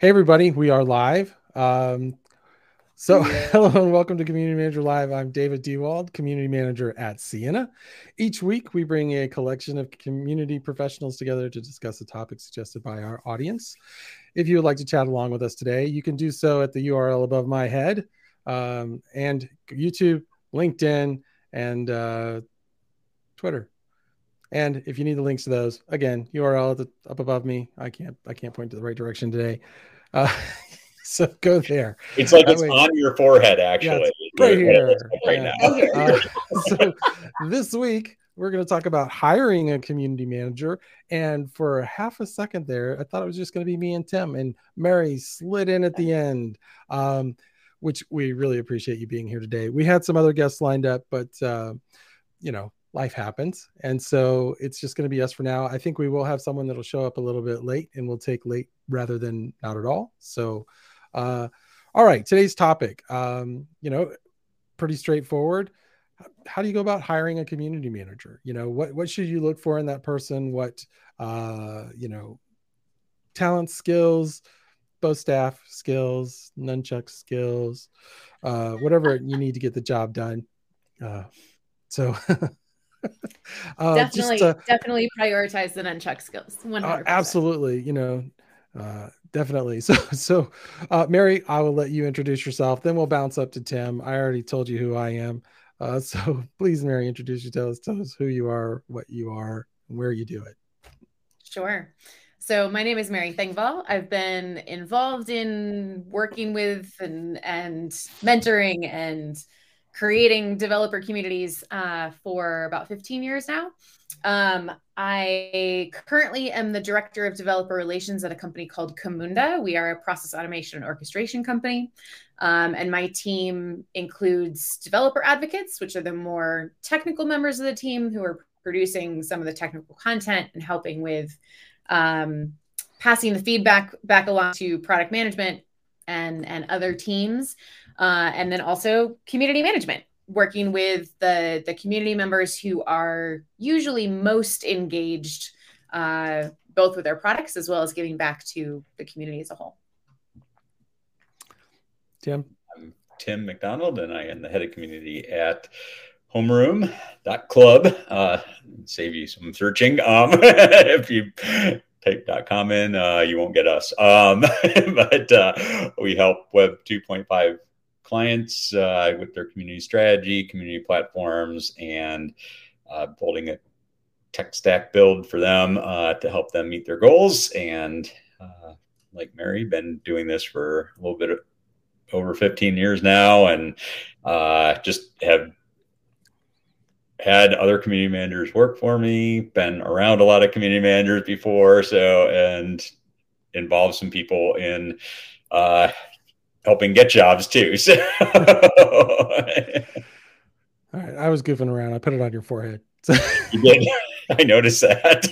Hey, everybody, we are live. Um, so, hello and welcome to Community Manager Live. I'm David Dewald, Community Manager at Ciena. Each week, we bring a collection of community professionals together to discuss a topic suggested by our audience. If you would like to chat along with us today, you can do so at the URL above my head um, and YouTube, LinkedIn, and uh, Twitter. And if you need the links to those, again, URL the, up above me. I can't I can't point to the right direction today. Uh, so go there. It's like that it's way. on your forehead, actually. Yeah, right here. Right yeah. now. Uh, so this week we're going to talk about hiring a community manager. And for half a second there, I thought it was just going to be me and Tim, and Mary slid in at the end. Um, which we really appreciate you being here today. We had some other guests lined up, but uh, you know, life happens. And so it's just going to be us for now. I think we will have someone that'll show up a little bit late and we'll take late rather than not at all. So, uh, all right, today's topic, um, you know, pretty straightforward. How do you go about hiring a community manager? You know, what, what should you look for in that person? What, uh, you know, talent, skills, both staff skills, nunchuck skills, uh, whatever you need to get the job done. Uh, so uh, definitely, just, definitely prioritize the nunchuck skills. One uh, absolutely. You know, uh, definitely. So, so uh, Mary, I will let you introduce yourself. Then we'll bounce up to Tim. I already told you who I am. Uh, so please, Mary, introduce you. Tell us, tell us who you are, what you are, and where you do it. Sure. So my name is Mary Thengvall. I've been involved in working with and, and mentoring and creating developer communities uh, for about 15 years now. Um, I currently am the director of developer relations at a company called Camunda. We are a process automation and orchestration company. Um, and my team includes developer advocates, which are the more technical members of the team who are producing some of the technical content and helping with um, passing the feedback back along to product management and, and other teams uh, and then also community management working with the the community members who are usually most engaged uh, both with their products as well as giving back to the community as a whole. Tim? I'm tim mcdonald and i am the head of community at homeroom.club uh, save you some searching um, if you type .com in uh, you won't get us um, but uh, we help web 2.5 clients uh, with their community strategy, community platforms, and uh, building a tech stack build for them uh, to help them meet their goals. And uh, like Mary, been doing this for a little bit of, over 15 years now, and just have had other community managers work for me. Been around a lot of community managers before, so and involved some people in uh, helping get jobs too. So. All right, I was goofing around. I put it on your forehead. you did. I noticed that.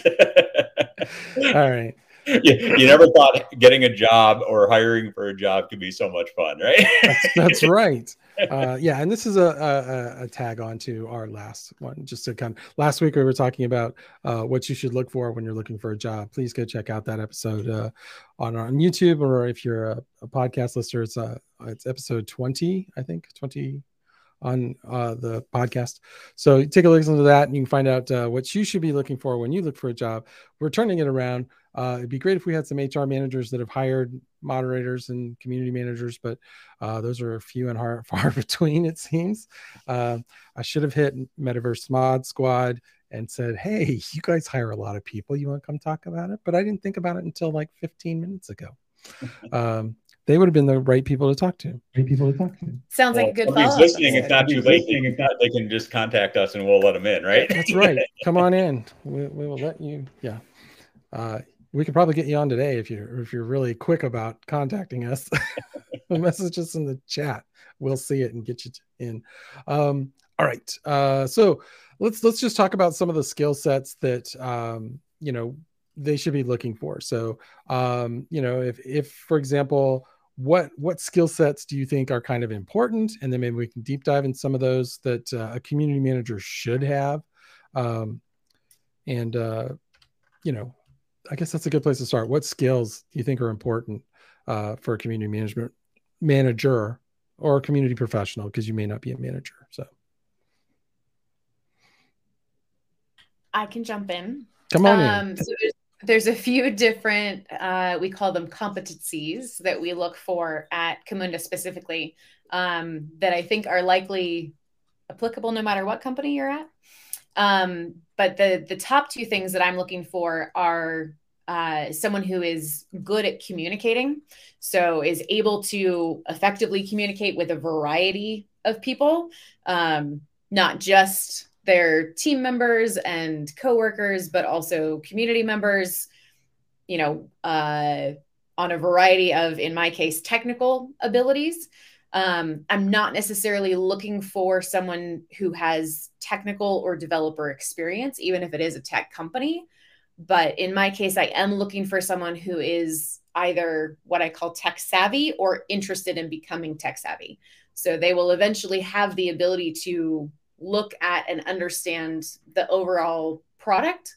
All right. You, you, never thought getting a job or hiring for a job could be so much fun, right? that's, that's right. Uh, yeah, and this is a, a, a, tag on to our last one. Just to kind of last week we were talking about uh, what you should look for when you're looking for a job. Please go check out that episode uh, on on YouTube, or if you're a, a podcast listener, it's uh, it's episode 20, I think 20 on uh, the podcast. So take a listen to that, and you can find out uh, what you should be looking for when you look for a job. We're turning it around. Uh, it'd be great if we had some HR managers that have hired moderators and community managers, but uh, those are few and far, far between, it seems. Uh, I should have hit Metaverse Mod Squad and said, Hey, you guys hire a lot of people. You want to come talk about it? But I didn't think about it until like 15 minutes ago. Um, they would have been the right people to talk to. Right people to talk to. Sounds well, like a good follow listening. It's not too late. If not, they can just contact us and we'll let them in, right? That's right. Come on in. We, we will let you. Yeah. Uh, we could probably get you on today if you're if you're really quick about contacting us. Message us in the chat. We'll see it and get you in. Um, all right. Uh, so let's let's just talk about some of the skill sets that um, you know they should be looking for. So um, you know, if if for example, what what skill sets do you think are kind of important, and then maybe we can deep dive in some of those that uh, a community manager should have. Um, and uh, you know I guess that's a good place to start. What skills do you think are important uh, for a community management manager or a community professional because you may not be a manager. So I can jump in. Come on um, in. So there's, a few different, uh, we call them competencies that we look for at Camunda specifically um, that I think are likely applicable no matter what company you're at. Um, but the the top two things that I'm looking for are uh, someone who is good at communicating, so is able to effectively communicate with a variety of people, um, not just their team members and coworkers, but also community members. You know, uh, on a variety of, in my case, technical abilities. Um, I'm not necessarily looking for someone who has technical or developer experience, even if it is a tech company. But in my case, I am looking for someone who is either what I call tech savvy or interested in becoming tech savvy. So they will eventually have the ability to look at and understand the overall product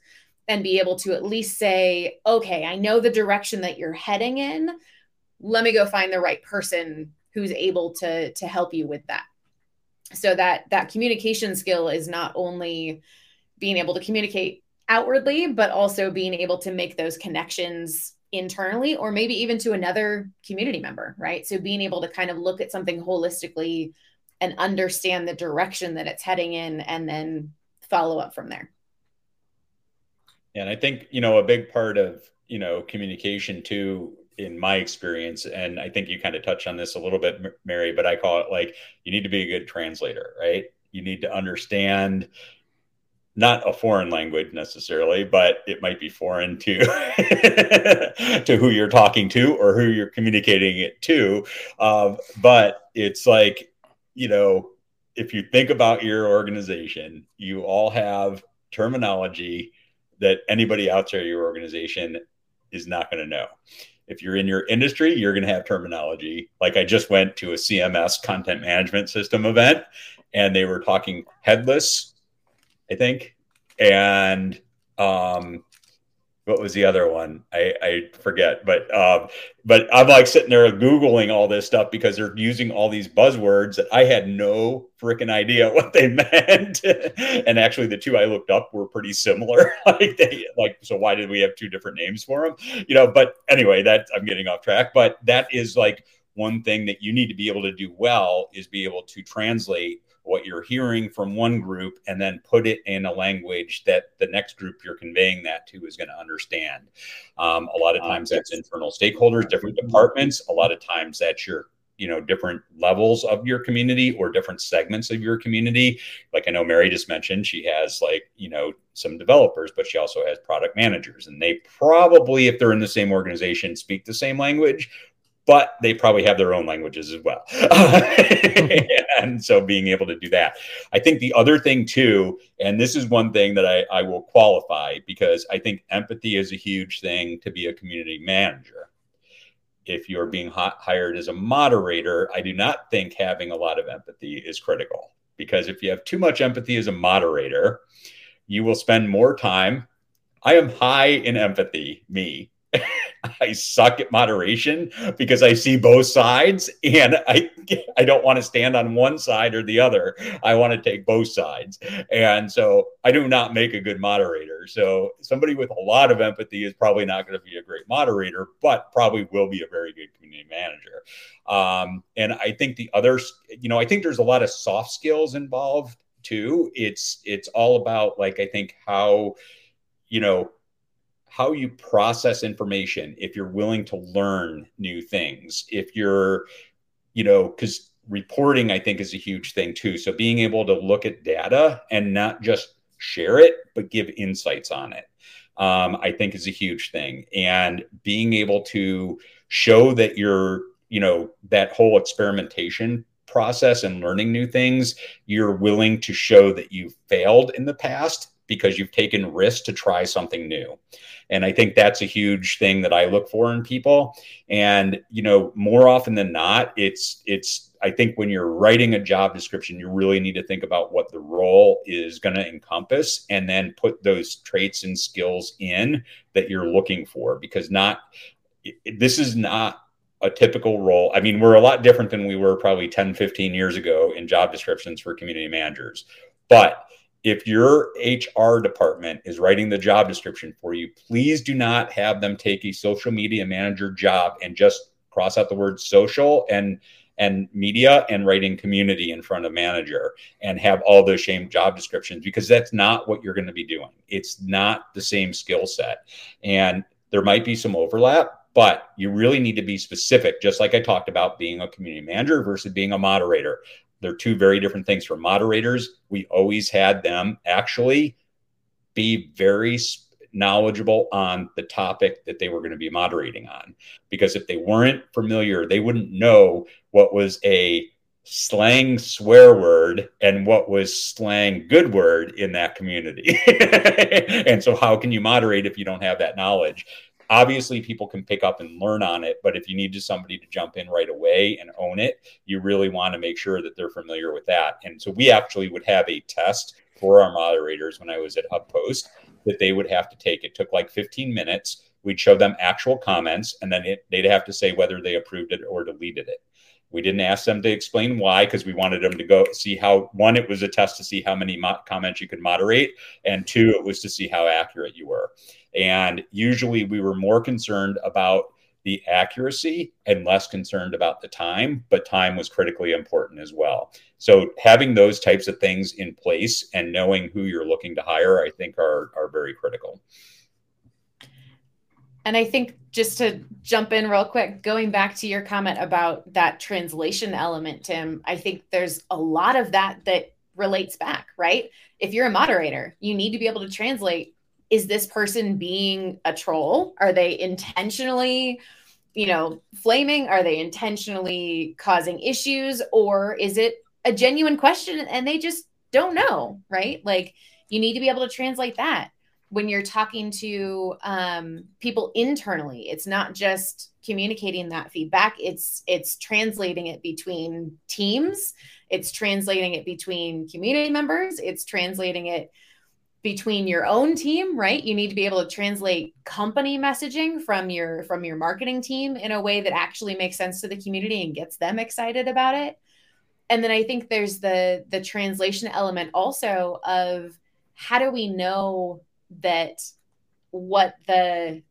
and be able to at least say, okay, I know the direction that you're heading in. Let me go find the right person who's able to to help you with that so that that communication skill is not only being able to communicate outwardly but also being able to make those connections internally or maybe even to another community member right so being able to kind of look at something holistically and understand the direction that it's heading in and then follow up from there. And i think you know a big part of you know communication too in my experience and i think you kind of touched on this a little bit mary but i call it like you need to be a good translator right? You need to understand not a foreign language necessarily but it might be foreign to to who you're talking to or who you're communicating it to. Um, but it's like you know if you think about your organization you all have terminology that anybody outside your organization is not going to know if you're in your industry, you're going to have terminology. Like I just went to a CMS content management system event and they were talking headless, I think. And um, what was the other one? I, I forget, but um, but I'm like sitting there googling all this stuff because they're using all these buzzwords that I had no freaking idea what they meant. and actually, the two I looked up were pretty similar. like they like so why did we have two different names for them? You know. But anyway, that I'm getting off track. But that is like one thing that you need to be able to do well is be able to translate what you're hearing from one group and then put it in a language that the next group you're conveying that to is going to understand. Um, a lot of times that's internal stakeholders, different departments. A lot of times that's your you know different levels of your community or different segments of your community like i know mary just mentioned she has like you know some developers but she also has product managers and they probably if they're in the same organization speak the same language but they probably have their own languages as well. and so being able to do that. I think the other thing too, and this is one thing that I, I will qualify because I think empathy is a huge thing to be a community manager. If you're being hired as a moderator, I do not think having a lot of empathy is critical because if you have too much empathy as a moderator, you will spend more time. I am high in empathy, me, I suck at moderation because I see both sides and I I don't want to stand on one side or the other. I want to take both sides. And so I do not make a good moderator. So somebody with a lot of empathy is probably not going to be a great moderator, but probably will be a very good community manager. Um, and I think the others, you know, I think there's a lot of soft skills involved too. It's it's all about like I think how you know how you process information if you're willing to learn new things if you're you know because reporting i think is a huge thing too. So being able to look at data and not just share it but give insights on it um, i think is a huge thing. And being able to show that you're you know that whole experimentation process and learning new things you're willing to show that you failed in the past because you've taken risks to try something new. And I think that's a huge thing that I look for in people. And, you know, more often than not, it's, it's, I think when you're writing a job description, you really need to think about what the role is going to encompass and then put those traits and skills in that you're looking for because not, this is not a typical role. I mean, we're a lot different than we were probably 10, 15 years ago in job descriptions for community managers. But if your HR department is writing the job description for you, please do not have them take a social media manager job and just cross out the word social and and media and writing community in front of manager and have all those same job descriptions because that's not what you're going to be doing. It's not the same skill set. And there might be some overlap, but you really need to be specific, just like I talked about being a community manager versus being a moderator. They're two very different things. For moderators, we always had them actually be very knowledgeable on the topic that they were going to be moderating on. Because if they weren't familiar, they wouldn't know what was a slang swear word and what was slang good word in that community. and so, how can you moderate if you don't have that knowledge? Obviously people can pick up and learn on it but if you need somebody to jump in right away and own it you really want to make sure that they're familiar with that. And so we actually would have a test for our moderators when i was at HuffPost that they would have to take. It took like 15 minutes. We'd show them actual comments and then it, they'd have to say whether they approved it or deleted it. We didn't ask them to explain why because we wanted them to go see how one it was a test to see how many mo- comments you could moderate and two it was to see how accurate you were and usually we were more concerned about the accuracy and less concerned about the time, but time was critically important as well. So having those types of things in place and knowing who you're looking to hire, I think are are very critical. And I think just to jump in real quick, going back to your comment about that translation element, Tim, I think there's a lot of that that relates back, right? If you're a moderator, you need to be able to translate is this person being a troll? Are they intentionally, you know, flaming? Are they intentionally causing issues? Or is it a genuine question and they just don't know, right? Like you need to be able to translate that when you're talking to um, people internally it's not just communicating that feedback it's it's translating it between teams it's translating it between community members it's translating it between your own team right? You need to be able to translate company messaging from your from your marketing team in a way that actually makes sense to the community and gets them excited about it. And then i think there's the the translation element also of how do we know that what the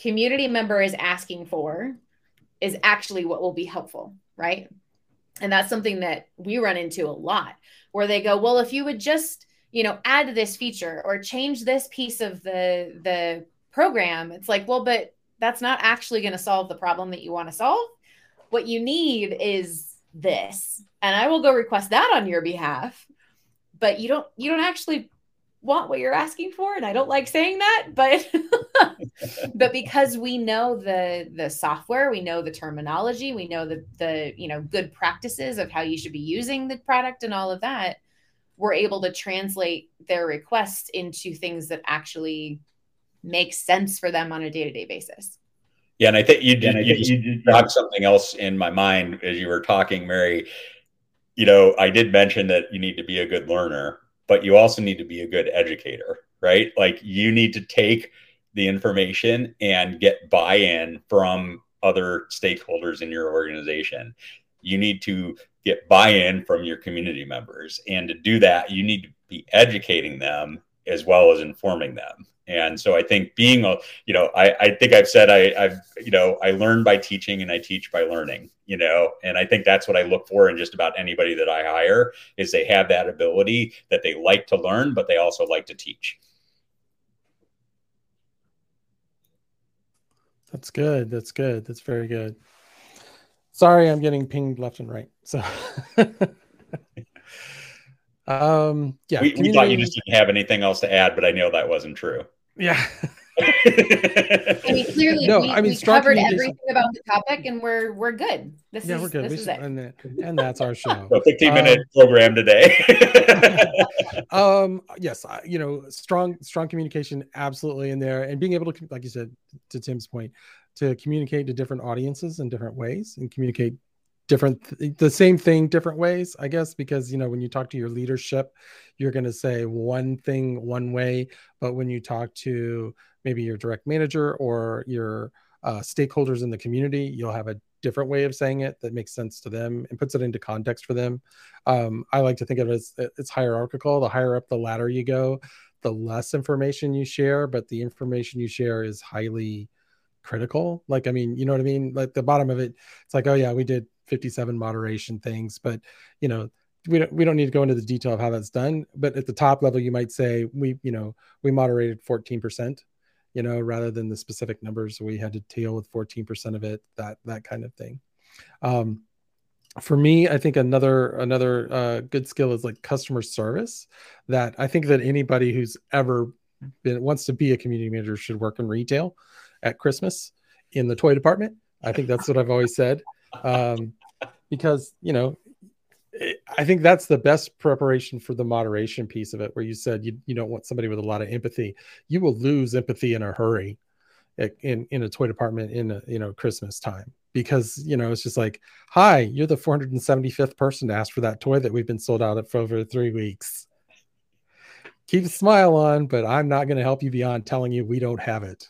community member is asking for is actually what will be helpful right? And that's something that we run into a lot where they go well if you would just you know add this feature or change this piece of the the program it's like well but that's not actually going to solve the problem that you want to solve. What you need is this and i will go request that on your behalf but you don't you don't actually want what you're asking for and i don't like saying that but but because we know the the software we know the terminology we know the the you know good practices of how you should be using the product and all of that we're able to translate their requests into things that actually make sense for them on a day-to-day basis. Yeah and i think you did you, you, you brought something else in my mind as you were talking mary. You know i did mention that you need to be a good learner but you also need to be a good educator right? Like you need to take the information and get buy-in from other stakeholders in your organization. You need to get buy-in from your community members. And to do that you need to be educating them as well as informing them. And so i think being a you know i, I think i've said I, i've you know i learn by teaching and i teach by learning you know? And i think that's what i look for in just about anybody that i hire is they have that ability that they like to learn but they also like to teach. That's good. That's good. That's very good Sorry, I'm getting pinged left and right. So, um, yeah, we, we, thought you just didn't have anything else to add, but I know that wasn't true. Yeah. I mean, clearly, no, we, I mean, we covered everything about the topic, and we're we're good. This yeah, is, we're good. This we is it. And, and that's our show. so 15 minute um, program today. um, yes, you know, strong strong communication, absolutely in there, and being able to, like you said, to Tim's point, to communicate to different audiences in different ways and communicate different th- the same thing different ways i guess because you know when you talk to your leadership you're going to say one thing one way but when you talk to maybe your direct manager or your uh, stakeholders in the community you'll have a different way of saying it that makes sense to them and puts it into context for them. Um, I like to think of it as it's hierarchical. The higher up the ladder you go, the less information you share, but the information you share is highly critical. Like, I mean, you know what I mean? Like the bottom of it, it's like, oh yeah, we did 57 moderation things, but you know, we don't we don't need to go into the detail of how that's done. But at the top level, you might say we, you know, we moderated 14%, you know, rather than the specific numbers. We had to deal with 14% of it, that that kind of thing. Um, for me i think another another uh, good skill is like customer service that i think that anybody who's ever been wants to be a community manager should work in retail at christmas in the toy department. I think that's what i've always said. Um, because you know i think that's the best preparation for the moderation piece of it where you said you, you don't want somebody with a lot of empathy. You will lose empathy in a hurry in in a toy department in a you know christmas time. Because you know it's just like hi you're the 475th person to ask for that toy that we've been sold out of for over three weeks. Keep a smile on but i'm not going to help you beyond telling you we don't have it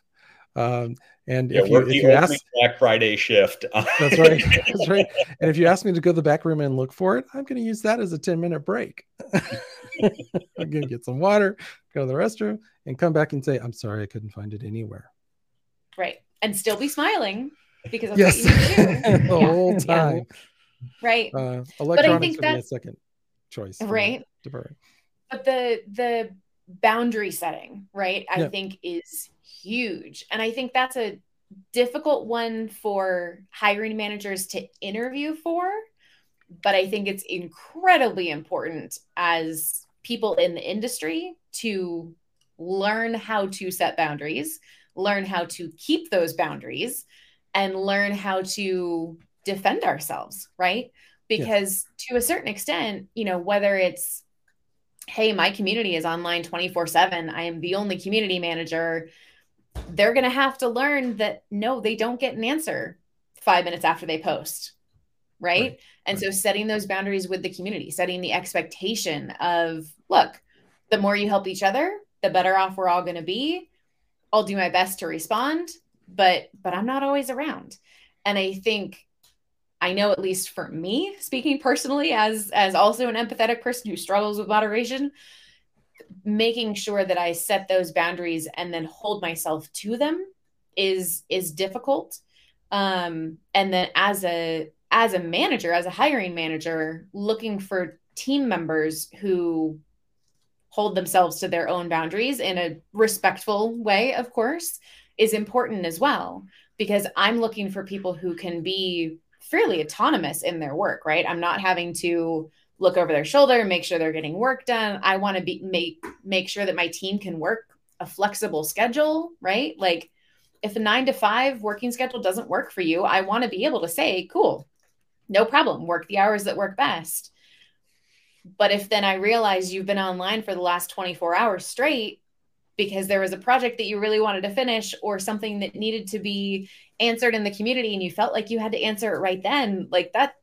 um, and yeah, if you, if you ask Black Friday shift, that's right, that's right. And if you ask me to go to the back room and look for it, I'm going to use that as a 10 minute break. I'm going to get some water, go to the restroom, and come back and say, "I'm sorry, I couldn't find it anywhere." Right, and still be smiling because yes, the yeah. whole time. Yeah. Right. Uh, but I think that's a second choice. Right. But the the boundary setting, right, I yeah. think is huge. And I think that's a difficult one for hiring managers to interview for. But I think it's incredibly important as people in the industry to learn how to set boundaries, learn how to keep those boundaries, and learn how to defend ourselves, right? Because to a certain extent, you know, whether it's, hey, my community is online 24 7, I am the only community manager, they're going to have to learn that no, they don't get an answer five minutes after they post. Right. right. And right. so setting those boundaries with the community, setting the expectation of, look, the more you help each other, the better off we're all going to be. I'll do my best to respond but but I'm not always around. And I think I know at least for me, speaking personally as as also an empathetic person who struggles with moderation, making sure that I set those boundaries and then hold myself to them is is difficult. Um, and then as a as a manager, as a hiring manager, looking for team members who hold themselves to their own boundaries in a respectful way, of course, is important as well because I'm looking for people who can be fairly autonomous in their work, right? I'm not having to look over their shoulder, and make sure they're getting work done. I want to be make make sure that my team can work a flexible schedule, right? Like if a 9 to 5 working schedule doesn't work for you, I want to be able to say, "Cool. No problem. Work the hours that work best." But if then I realize you've been online for the last 24 hours straight, because there was a project that you really wanted to finish or something that needed to be answered in the community and you felt like you had to answer it right then like that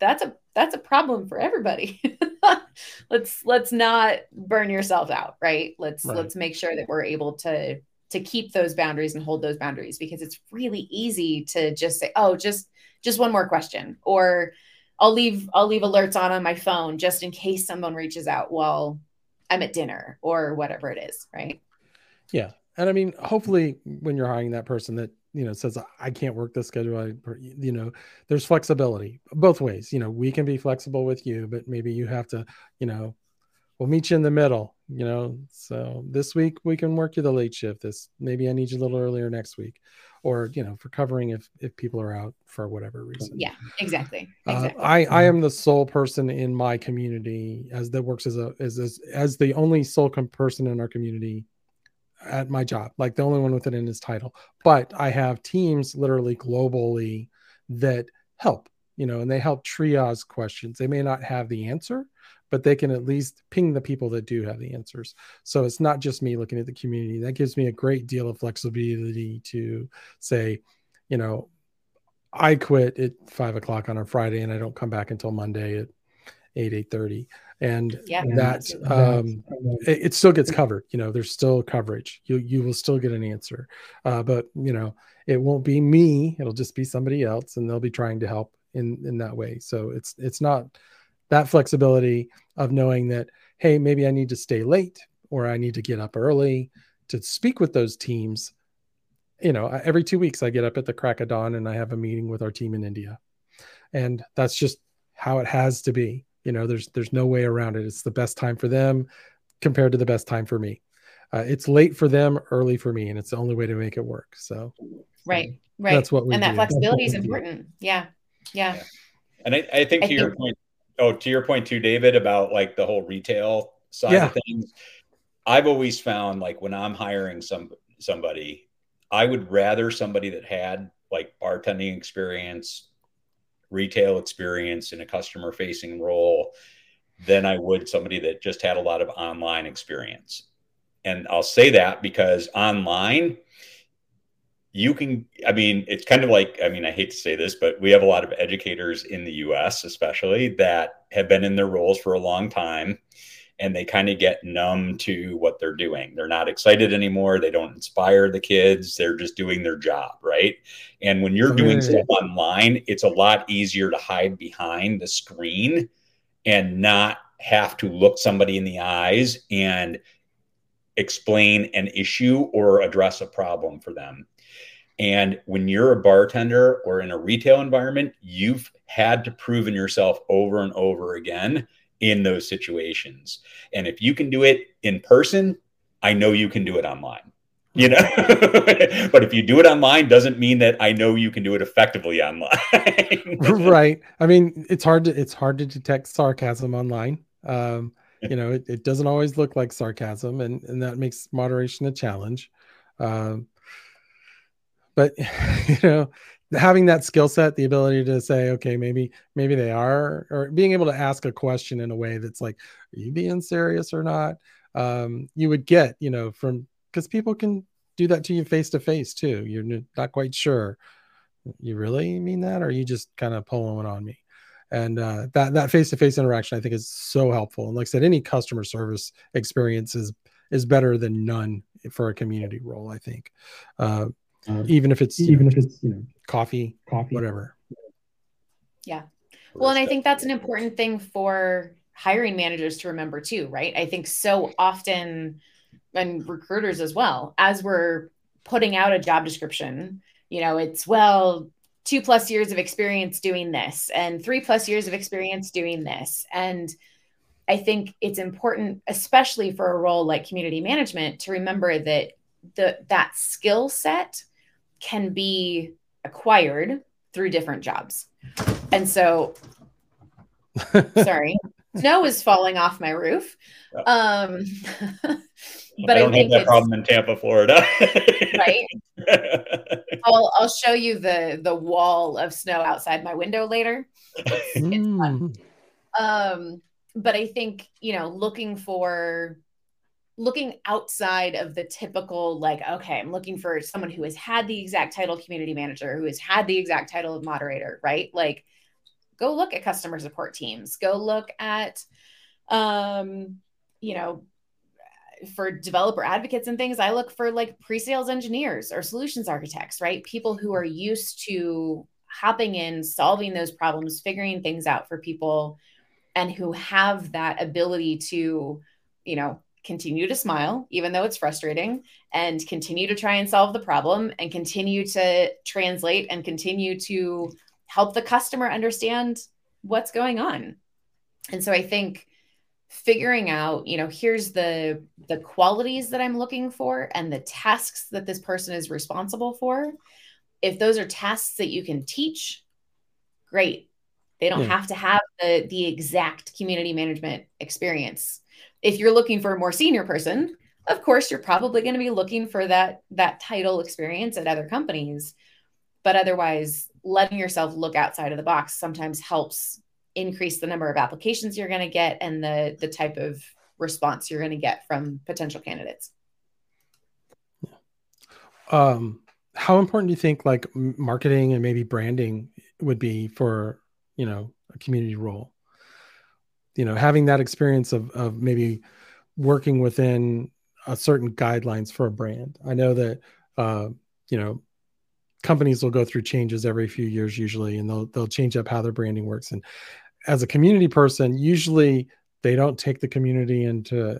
that's a that's a problem for everybody. Let's let's not burn yourself out right? Let's right. let's make sure that we're able to to keep those boundaries and hold those boundaries because it's really easy to just say oh just just one more question or i'll leave i'll leave alerts on on my phone just in case someone reaches out while i'm at dinner or whatever it is right yeah. And I mean, hopefully when you're hiring that person that, you know, says, I can't work this schedule, I, you know, there's flexibility both ways. You know, we can be flexible with you, but maybe you have to, you know, we'll meet you in the middle, you know. So this week we can work you the late shift. This maybe I need you a little earlier next week, or you know, for covering if if people are out for whatever reason. Yeah, exactly. exactly. Uh, I I am the sole person in my community as that works as a as as, as the only sole com- person in our community at my job, like the only one with it in his title. But I have teams literally globally that help, you know, and they help triage questions. They may not have the answer, but they can at least ping the people that do have the answers. So it's not just me looking at the community. That gives me a great deal of flexibility to say, you know, I quit at five o'clock on a Friday and I don't come back until Monday at 8 8.30 and yeah. that um, it, it, still gets covered you know there's still coverage. You you will still get an answer. Uh, but you know it won't be me it'll just be somebody else and they'll be trying to help in in that way. So it's it's not that flexibility of knowing that hey maybe i need to stay late or i need to get up early to speak with those teams. You know every two weeks i get up at the crack of dawn and i have a meeting with our team in india. And that's just how it has to be you know there's there's no way around it it's the best time for them compared to the best time for me uh, it's late for them early for me and it's the only way to make it work so right right that's what we and that do. flexibility is important yeah. yeah yeah and i, I think I to think, your point oh to your point too david about like the whole retail side yeah. of things i've always found like when i'm hiring some somebody i would rather somebody that had like bartending experience retail experience in a customer facing role than I would somebody that just had a lot of online experience. And I'll say that because online, you can, I mean, it's kind of like, I mean, I hate to say this, but we have a lot of educators in the US, especially that have been in their roles for a long time and they kind of get numb to what they're doing. They're not excited anymore. They don't inspire the kids. They're just doing their job, right? And when you're doing stuff online, it's a lot easier to hide behind the screen and not have to look somebody in the eyes and explain an issue or address a problem for them. And when you're a bartender or in a retail environment, you've had to prove in yourself over and over again in those situations. And if you can do it in person, I know you can do it online. You know, but if you do it online, doesn't mean that I know you can do it effectively online. right. I mean, it's hard to it's hard to detect sarcasm online. Um, you know, it, it doesn't always look like sarcasm, and and that makes moderation a challenge. Um, but you know, having that skill set the ability to say okay maybe maybe they are or being able to ask a question in a way that's like are you being serious or not? Um, you would get you know from because people can do that to you face to face too. You're not quite sure you really mean that or you just kind of pulling one on me? And uh, that that face to face interaction i think is so helpful. And like i said any customer service experience is is better than none for a community role i think. Uh, um, even if it's even know, if it's you know coffee, coffee, whatever. Yeah. Well, and I think that's an important thing for hiring managers to remember too, right? I think so often, and recruiters as well, as we're putting out a job description, you know, it's well, two plus years of experience doing this and three plus years of experience doing this. And I think it's important, especially for a role like community management, to remember that the that skill set can be acquired through different jobs. And so, sorry, snow is falling off my roof. Um, but I don't I have that problem in Tampa, Florida. right. I'll I'll show you the the wall of snow outside my window later. It's. Hmm. Um, but I think you know, looking for looking outside of the typical like okay i'm looking for someone who has had the exact title community manager who has had the exact title of moderator right? Like go look at customer support teams. Go look at um you know for developer advocates and things i look for like pre-sales engineers or solutions architects right? People who are used to hopping in solving those problems figuring things out for people and who have that ability to you know continue to smile, even though it's frustrating, and continue to try and solve the problem and continue to translate and continue to help the customer understand what's going on. And so I think figuring out, you know, here's the the qualities that I'm looking for and the tasks that this person is responsible for. If those are tasks that you can teach, great. They don't yeah. have to have the the exact community management experience if you're looking for a more senior person, of course, you're probably going to be looking for that that title experience at other companies. But otherwise, letting yourself look outside of the box sometimes helps increase the number of applications you're going to get and the the type of response you're going to get from potential candidates. Um, how important do you think like marketing and maybe branding would be for you know a community role? You know having that experience of of maybe working within a certain guidelines for a brand. I know that uh, you know companies will go through changes every few years usually and they'll they'll change up how their branding works. And as a community person usually they don't take the community into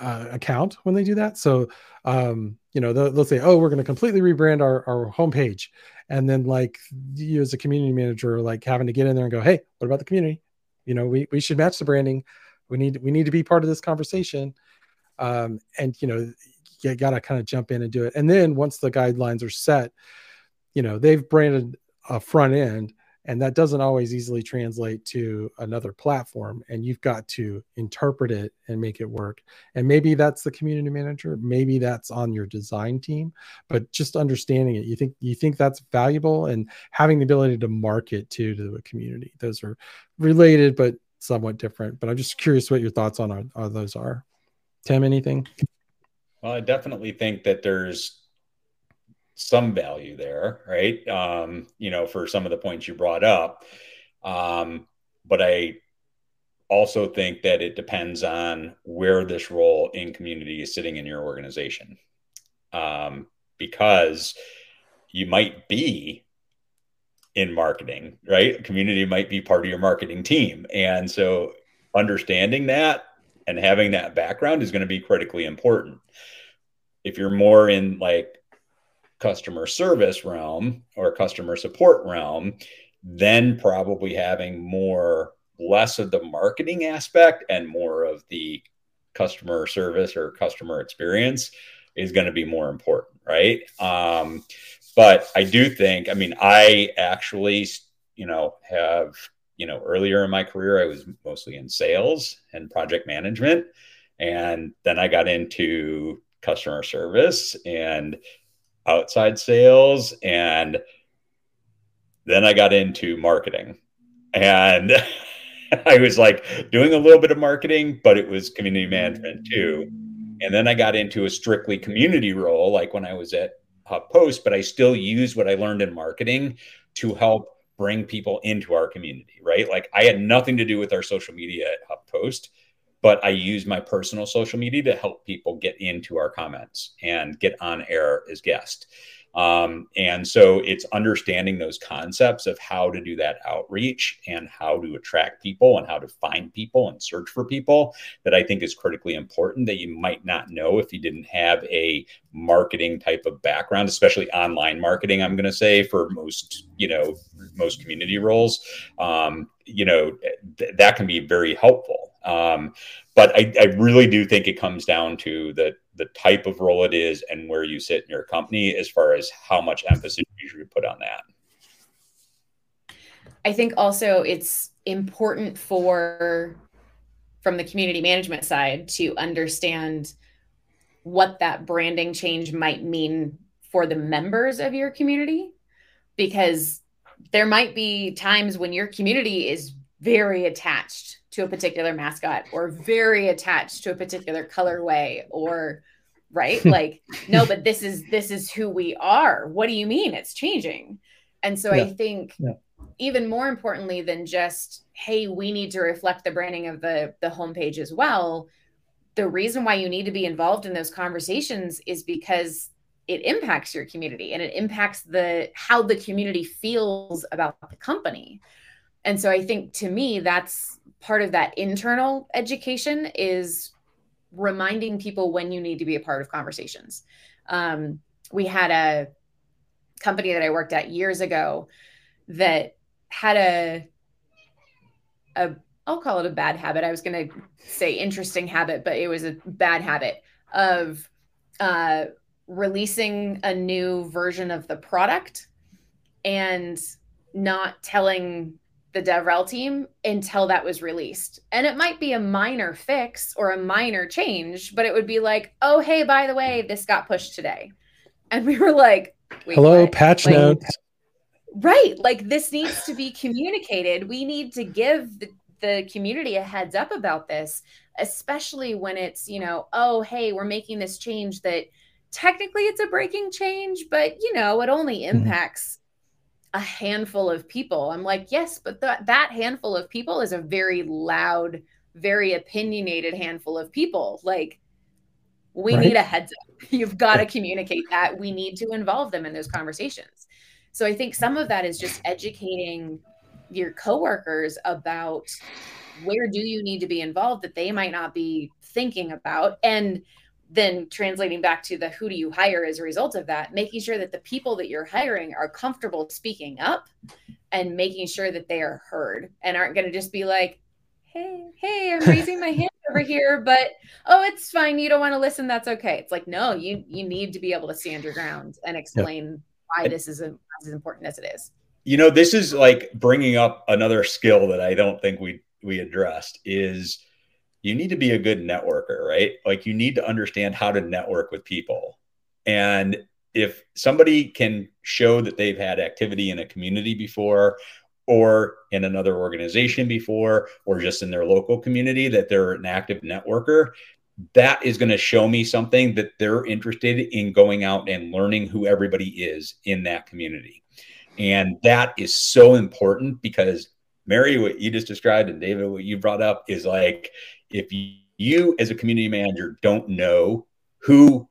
uh, account when they do that. So um, you know they'll, they'll, say oh we're going to completely rebrand our, our homepage. And then like you as a community manager like having to get in there and go hey what about the community you know we, we should match the branding. We need we need to be part of this conversation. Um, and you know you got to kind of jump in and do it. And then once the guidelines are set you know they've branded a front end and that doesn't always easily translate to another platform and you've got to interpret it and make it work. And maybe that's the community manager maybe that's on your design team but just understanding it you think you think that's valuable and having the ability to market to to the community. Those are related but somewhat different but i'm just curious what your thoughts on, on, those are. Tim anything? Well i definitely think that there's some value there, right? Um, you know, for some of the points you brought up. Um, but I also think that it depends on where this role in community is sitting in your organization. Um, because you might be in marketing, right? Community might be part of your marketing team. And so understanding that and having that background is going to be critically important. If you're more in like customer service realm or customer support realm, then probably having more less of the marketing aspect and more of the customer service or customer experience is going to be more important, right? Um, but I do think, I mean, I actually, you know, have, you know, earlier in my career, I was mostly in sales and project management. And then I got into customer service and outside sales and then I got into marketing. And I was like doing a little bit of marketing, but it was community management too. And then I got into a strictly community role, like when I was at HuffPost, but I still used what I learned in marketing to help bring people into our community, right? Like I had nothing to do with our social media at HuffPost but I use my personal social media to help people get into our comments and get on air as guests. Um, and so it's understanding those concepts of how to do that outreach and how to attract people and how to find people and search for people that I think is critically important that you might not know if you didn't have a marketing type of background, especially online marketing. I'm going to say for most, you know, most community roles, um, you know, th- that can be very helpful. Um, but I, I really do think it comes down to the the type of role it is and where you sit in your company as far as how much emphasis you should put on that. I think also it's important for from the community management side to understand what that branding change might mean for the members of your community because there might be times when your community is very attached to a particular mascot or very attached to a particular colorway or right? Like no but this is this is who we are. What do you mean? It's changing. And so yeah. i think yeah. even more importantly than just hey we need to reflect the branding of the the homepage as well the reason why you need to be involved in those conversations is because it impacts your community and it impacts the how the community feels about the company and so i think to me that's part of that internal education is reminding people when you need to be a part of conversations. Um, we had a company that I worked at years ago that had a a I'll call it a bad habit. I was going to say interesting habit, but it was a bad habit of uh, releasing a new version of the product and not telling the DevRel team until that was released. And it might be a minor fix or a minor change, but it would be like, oh, hey, by the way, this got pushed today. And we were like, hello, what? patch like, notes. Right. Like this needs to be communicated. We need to give the, the community a heads up about this, especially when it's, you know, oh, hey, we're making this change that technically it's a breaking change, but, you know, it only mm-hmm. A handful of people. I'm like, yes, but th- that handful of people is a very loud very opinionated handful of people. Like, we right. need a heads up. You've got to communicate that. We need to involve them in those conversations. So I think some of that is just educating your coworkers about where do you need to be involved that they might not be thinking about and then translating back to the who do you hire as a result of that making sure that the people that you're hiring are comfortable speaking up and making sure that they are heard and aren't going to just be like hey hey i'm raising my hand over here but oh it's fine you don't want to listen that's okay it's like no you you need to be able to stand your ground and explain yep. why this is as important as it is you know this is like bringing up another skill that i don't think we we addressed is you need to be a good networker, right? Like you need to understand how to network with people. And if somebody can show that they've had activity in a community before or in another organization before or just in their local community that they're an active networker that is going to show me something that they're interested in going out and learning who everybody is in that community and that is so important because mary what you just described and david what you brought up is like if you as a community manager don't know who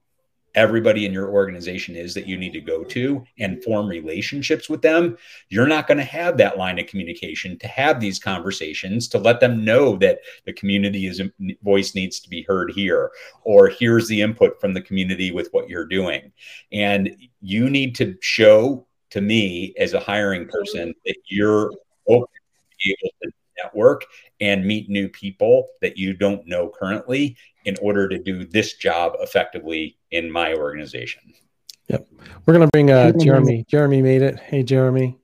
everybody in your organization is that you need to go to and form relationships with them, you're not going to have that line of communication to have these conversations to let them know that the community is voice needs to be heard here or here's the input from the community with what you're doing. And you need to show to me as a hiring person that you're open to be able to network and meet new people that you don't know currently in order to do this job effectively in my organization. Yep. We're going to bring uh, Jeremy. Jeremy made it. Hey, Jeremy.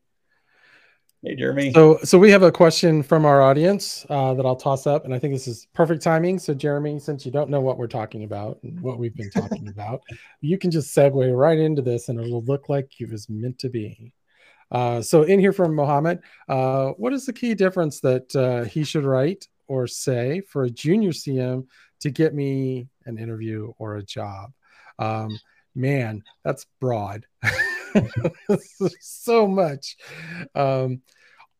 Hey, Jeremy. So, so we have a question from our audience uh, that I'll toss up, and I think this is perfect timing. So, Jeremy, since you don't know what we're talking about and what we've been talking about, you can just segue right into this, and it'll look like it was meant to be. Uh, so in here from Mohammed, uh, what is the key difference that uh, he should write or say for a junior CM to get me an interview or a job? Um, man, that's broad. so much. Um,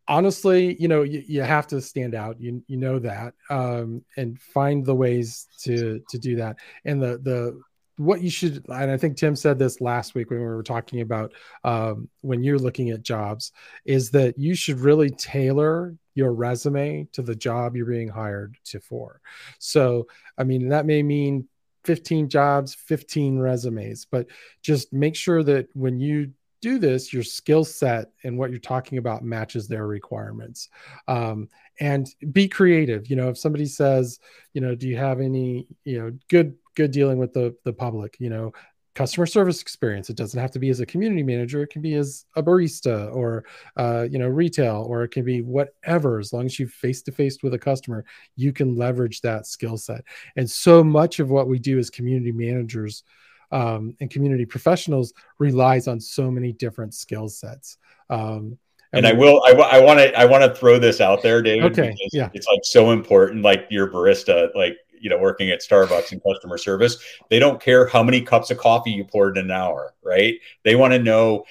honestly, you know, you, you have to stand out. You you know that, um, and find the ways to to do that. And the the what you should and i think tim said this last week when we were talking about um, when you're looking at jobs is that you should really tailor your resume to the job you're being hired to for. So i mean that may mean 15 jobs 15 resumes but just make sure that when you do this your skill set and what you're talking about matches their requirements. Um, and be creative. You know if somebody says you know do you have any you know good good dealing with the the public you know customer service experience it doesn't have to be as a community manager it can be as a barista or uh, you know retail or it can be whatever as long as you face to face with a customer you can leverage that skill set and so much of what we do as community managers um, and community professionals relies on so many different skill sets um, and I will. I, want to. I want to throw this out there, David. Okay. Yeah. It's like so important. Like your barista, like you know, working at Starbucks in customer service, they don't care how many cups of coffee you poured in an hour, right? They want to know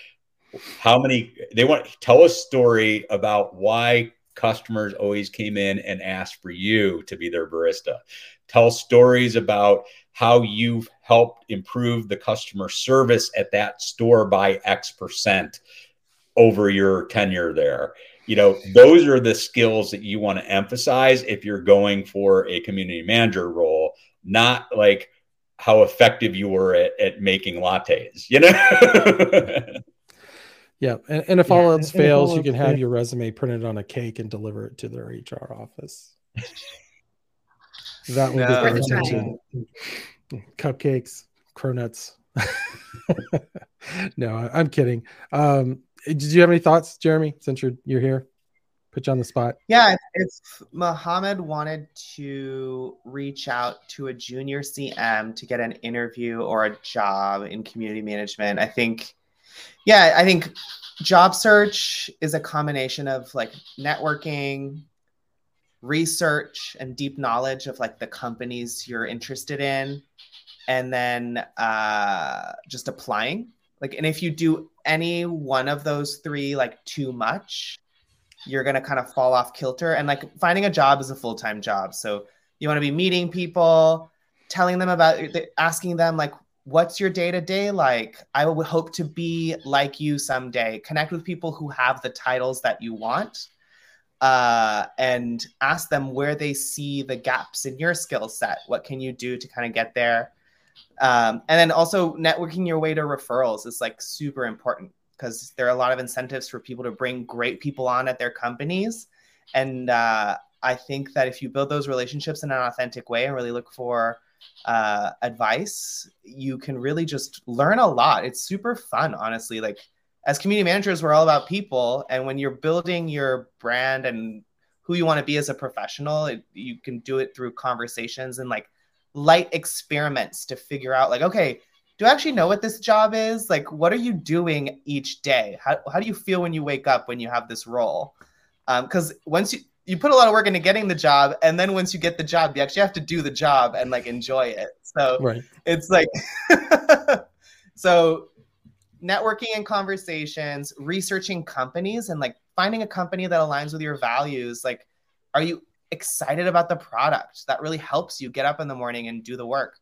how many. They want tell a story about why customers always came in and asked for you to be their barista. Tell stories about how you've helped improve the customer service at that store by X percent over your tenure there you know those are the skills that you want to emphasize if you're going for a community manager role not like how effective you were at, at making lattes you know? Yeah and, and if yeah, all else fails all you can have your resume printed on a cake and deliver it to their hr office. That will no. get their attention cupcakes cronuts. No i'm kidding. Um did you have any thoughts, Jeremy? Since you're you're here, put you on the spot. Yeah, if Muhammad wanted to reach out to a junior CM to get an interview or a job in community management, I think, yeah, I think job search is a combination of like networking, research, and deep knowledge of like the companies you're interested in, and then uh, just applying like, and if you do any one of those three like too much, you're going to kind of fall off kilter. And like finding a job is a full time job. So you want to be meeting people, telling them about, asking them, like, what's your day to day like? I would hope to be like you someday. Connect with people who have the titles that you want uh, and ask them where they see the gaps in your skill set. What can you do to kind of get there? Um, and then also networking your way to referrals is like super important because there are a lot of incentives for people to bring great people on at their companies. And uh, I think that if you build those relationships in an authentic way and really look for uh, advice, you can really just learn a lot. It's super fun, honestly. Like as community managers, we're all about people. And when you're building your brand and who you want to be as a professional, it, you can do it through conversations and like light experiments to figure out, like, okay, do I actually know what this job is? Like, what are you doing each day? How, how do you feel when you wake up when you have this role? Because um, once you, you put a lot of work into getting the job, and then once you get the job, you actually have to do the job and like enjoy it. So right. it's like, so networking and conversations, researching companies, and like finding a company that aligns with your values. Like, are you excited about the product? That really helps you get up in the morning and do the work.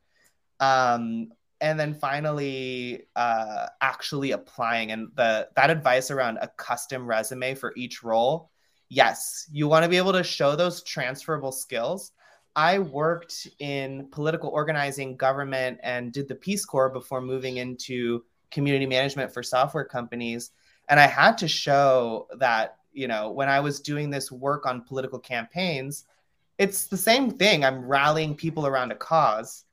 Um, and then finally, uh, actually applying and the that advice around a custom resume for each role. Yes, you want to be able to show those transferable skills. I worked in political organizing, government, and did the Peace Corps before moving into community management for software companies. And I had to show that, you know, when I was doing this work on political campaigns, it's the same thing. I'm rallying people around a cause,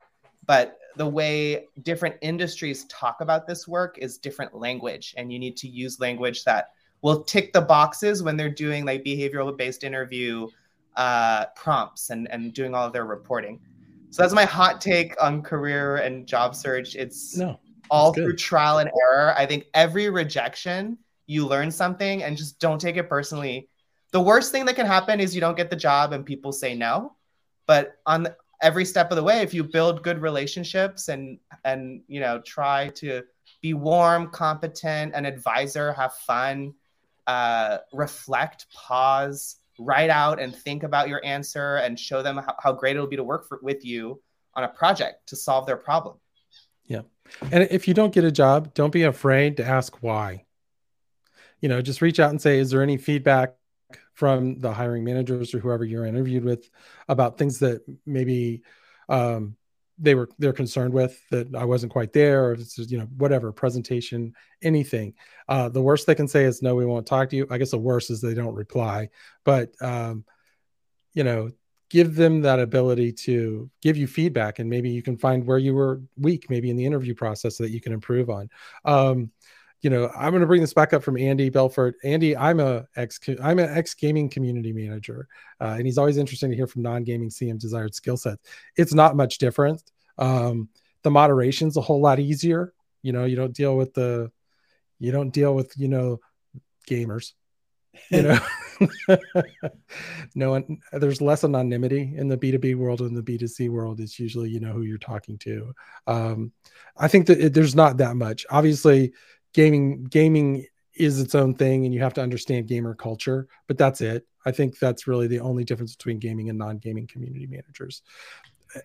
but the way different industries talk about this work is different language. And you need to use language that will tick the boxes when they're doing like behavioral based interview uh, prompts and, and doing all of their reporting. So that's my hot take on career and job search. It's no all through trial and error. I think every rejection, you learn something and just don't take it personally. The worst thing that can happen is you don't get the job and people say no. But on the, every step of the way, if you build good relationships and and you know try to be warm, competent, an advisor, have fun, uh, reflect, pause, write out, and think about your answer, and show them how, how great it'll be to work for, with you on a project to solve their problem. Yeah. And if you don't get a job, don't be afraid to ask why. You know, just reach out and say, is there any feedback from the hiring managers or whoever you're interviewed with about things that maybe um, they were they're concerned with that I wasn't quite there, or it's you know whatever presentation, anything. Uh, the worst they can say is no, we won't talk to you. I guess the worst is they don't reply, but um, you know give them that ability to give you feedback and maybe you can find where you were weak maybe in the interview process that you can improve on um, you know i'm going to bring this back up from andy belfort. Andy i'm a ex i'm an ex gaming community manager uh, and he's always interesting to hear from non-gaming cm desired skill sets. It's not much different. Um, the moderation's a whole lot easier. You know you don't deal with the you don't deal with you know gamers you know? No one there's less anonymity in the b2b world and the b2c world it's usually you know who you're talking to. Um, i think that it, there's not that much. Obviously gaming gaming is its own thing and you have to understand gamer culture but that's it i think that's really the only difference between gaming and non-gaming community managers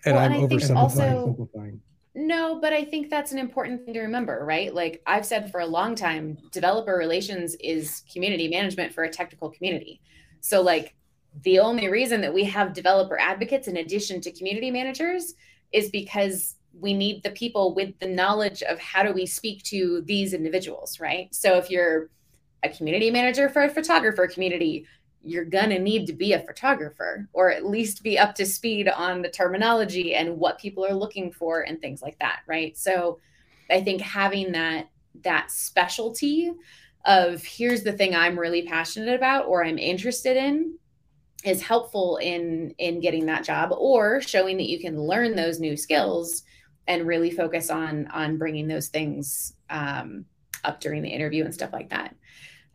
and well, i'm and oversimplifying no, but I think that's an important thing to remember, right? Like I've said for a long time, developer relations is community management for a technical community. So, like, the only reason that we have developer advocates in addition to community managers is because we need the people with the knowledge of how do we speak to these individuals, right? So, if you're a community manager for a photographer community, you're going to need to be a photographer or at least be up to speed on the terminology and what people are looking for and things like that right so i think having that that specialty of here's the thing i'm really passionate about or i'm interested in is helpful in in getting that job or showing that you can learn those new skills and really focus on on bringing those things um, up during the interview and stuff like that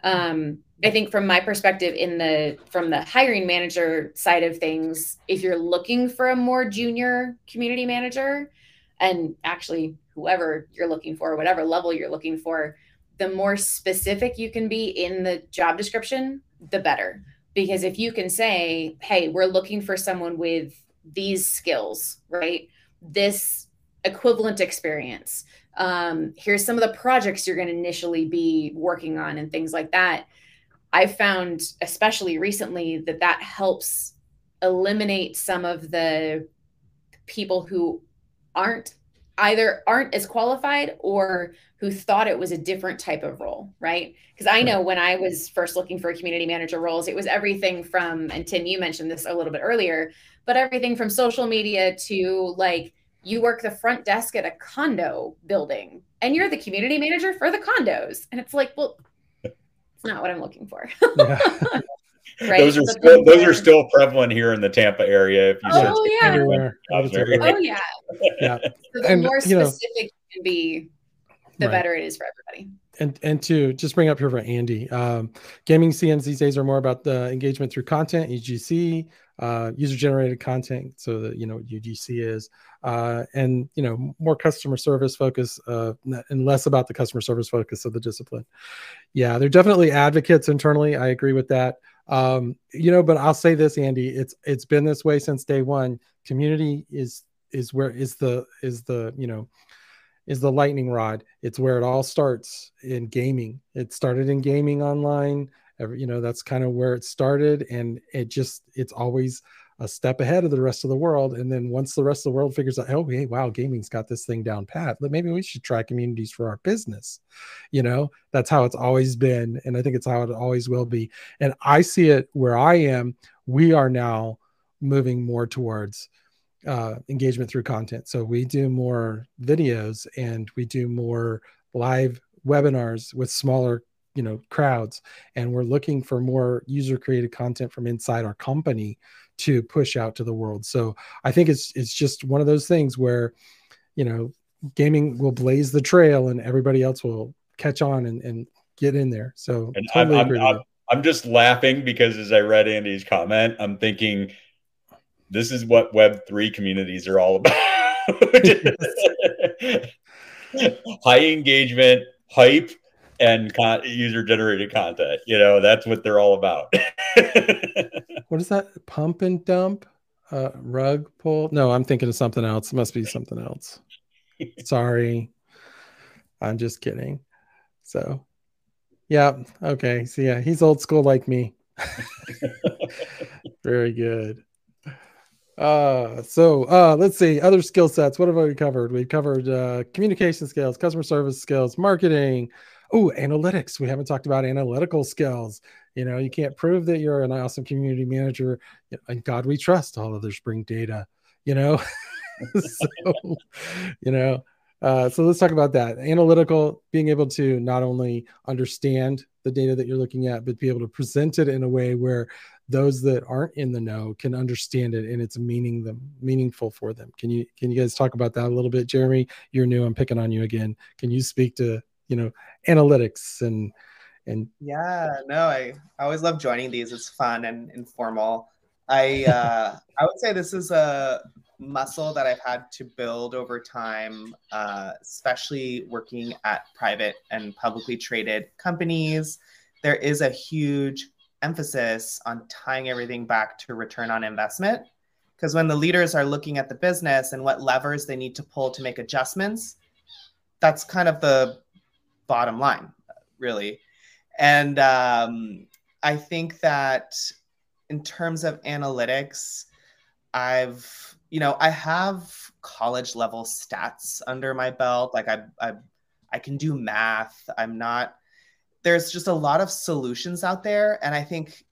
um, I think from my perspective in the from the hiring manager side of things, if you're looking for a more junior community manager and actually whoever you're looking for, whatever level you're looking for, the more specific you can be in the job description, the better. Because if you can say, hey, we're looking for someone with these skills, right? This equivalent experience. Um, here's some of the projects you're going to initially be working on and things like that. I found, especially recently, that that helps eliminate some of the people who aren't either aren't as qualified or who thought it was a different type of role, right? Because I know when I was first looking for community manager roles, it was everything from, and Tim, you mentioned this a little bit earlier, but everything from social media to like you work the front desk at a condo building and you're the community manager for the condos. And it's like, well, it's not what I'm looking for. Yeah. right? Those are still those are still prevalent here in the Tampa area. If you oh, yeah. everywhere. Oh yeah. yeah. So the and, more specific you, know, can be, the right. better it is for everybody. And and to just bring up here for Andy, um, gaming CMs these days are more about the engagement through content, UGC, uh, user generated content. So that you know what UGC is uh, and you know more customer service focus uh, and less about the customer service focus of the discipline. Yeah they're definitely advocates internally. I agree with that. Um, you know but i'll say this andy it's it's been this way since day one. Community is is where is the is the you know is the lightning rod. It's where it all starts in gaming. It started in gaming online. Every, you know that's kind of where it started and it just it's always a step ahead of the rest of the world. And then once the rest of the world figures out, oh, hey, wow, gaming's got this thing down pat, but maybe we should try communities for our business. You know, that's how it's always been. And I think it's how it always will be. And I see it where I am. We are now moving more towards uh, engagement through content. So we do more videos and we do more live webinars with smaller you know crowds and we're looking for more user created content from inside our company to push out to the world. So I think it's it's just one of those things where, you know, gaming will blaze the trail and everybody else will catch on and, and get in there. So and totally I'm, I'm, I'm, I'm just laughing because as I read Andy's comment, I'm thinking this is what Web three communities are all about. High engagement, hype, and con- user generated content. You know, that's what they're all about. what is that? Pump and dump? Uh, rug pull? No, I'm thinking of something else. It must be something else. Sorry. I'm just kidding. So, yeah. Okay. So, yeah, he's old school like me. Very good. Uh, so uh, let's see other skill sets. What have we covered? We've covered uh, communication skills, customer service skills, marketing, oh analytics. We haven't talked about analytical skills. You know you can't prove that you're an awesome community manager and god we trust all others bring data you know? So you know uh, so let's talk about that. Analytical being able to not only understand the data that you're looking at but be able to present it in a way where those that aren't in the know can understand it and it's meaning them meaningful for them. Can you can you guys talk about that a little bit? Jeremy you're new. I'm picking on you again. Can you speak to you know analytics and and yeah no i, I always love joining these. It's fun and informal. I uh i would say this is a muscle that i've had to build over time uh, especially working at private and publicly traded companies. There is a huge emphasis on tying everything back to return on investment because when the leaders are looking at the business and what levers they need to pull to make adjustments that's kind of the bottom line, really. And um, I think that in terms of analytics, I've, you know, I have college level stats under my belt. Like I, I, I can do math. I'm not, there's just a lot of solutions out there. And I think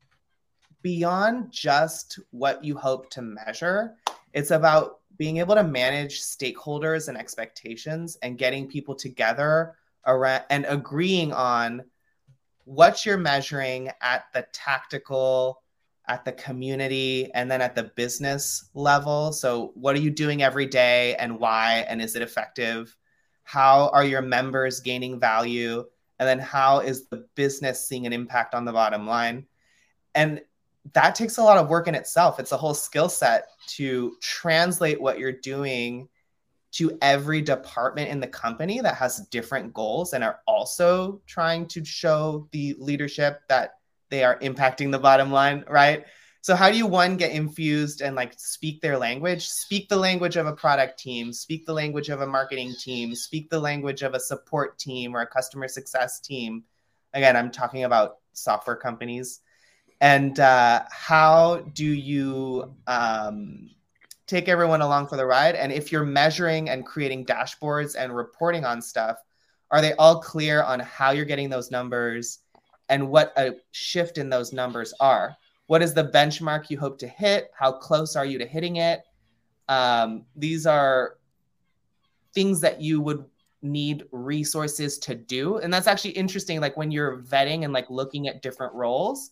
beyond just what you hope to measure, it's about being able to manage stakeholders and expectations and getting people together around and agreeing on what you're measuring at the tactical at the community and then at the business level. So what are you doing every day and why and is it effective? How are your members gaining value? And then how is the business seeing an impact on the bottom line? And that takes a lot of work in itself. It's a whole skill set to translate what you're doing to every department in the company that has different goals and are also trying to show the leadership that they are impacting the bottom line, right? So how do you one get infused and like speak their language, speak the language of a product team, speak the language of a marketing team, speak the language of a support team or a customer success team? Again, I'm talking about software companies. And uh, how do you um, take everyone along for the ride? And if you're measuring and creating dashboards and reporting on stuff, are they all clear on how you're getting those numbers and what a shift in those numbers are? What is the benchmark you hope to hit? How close are you to hitting it? Um, these are things that you would need resources to do. And that's actually interesting. Like when you're vetting and like looking at different roles,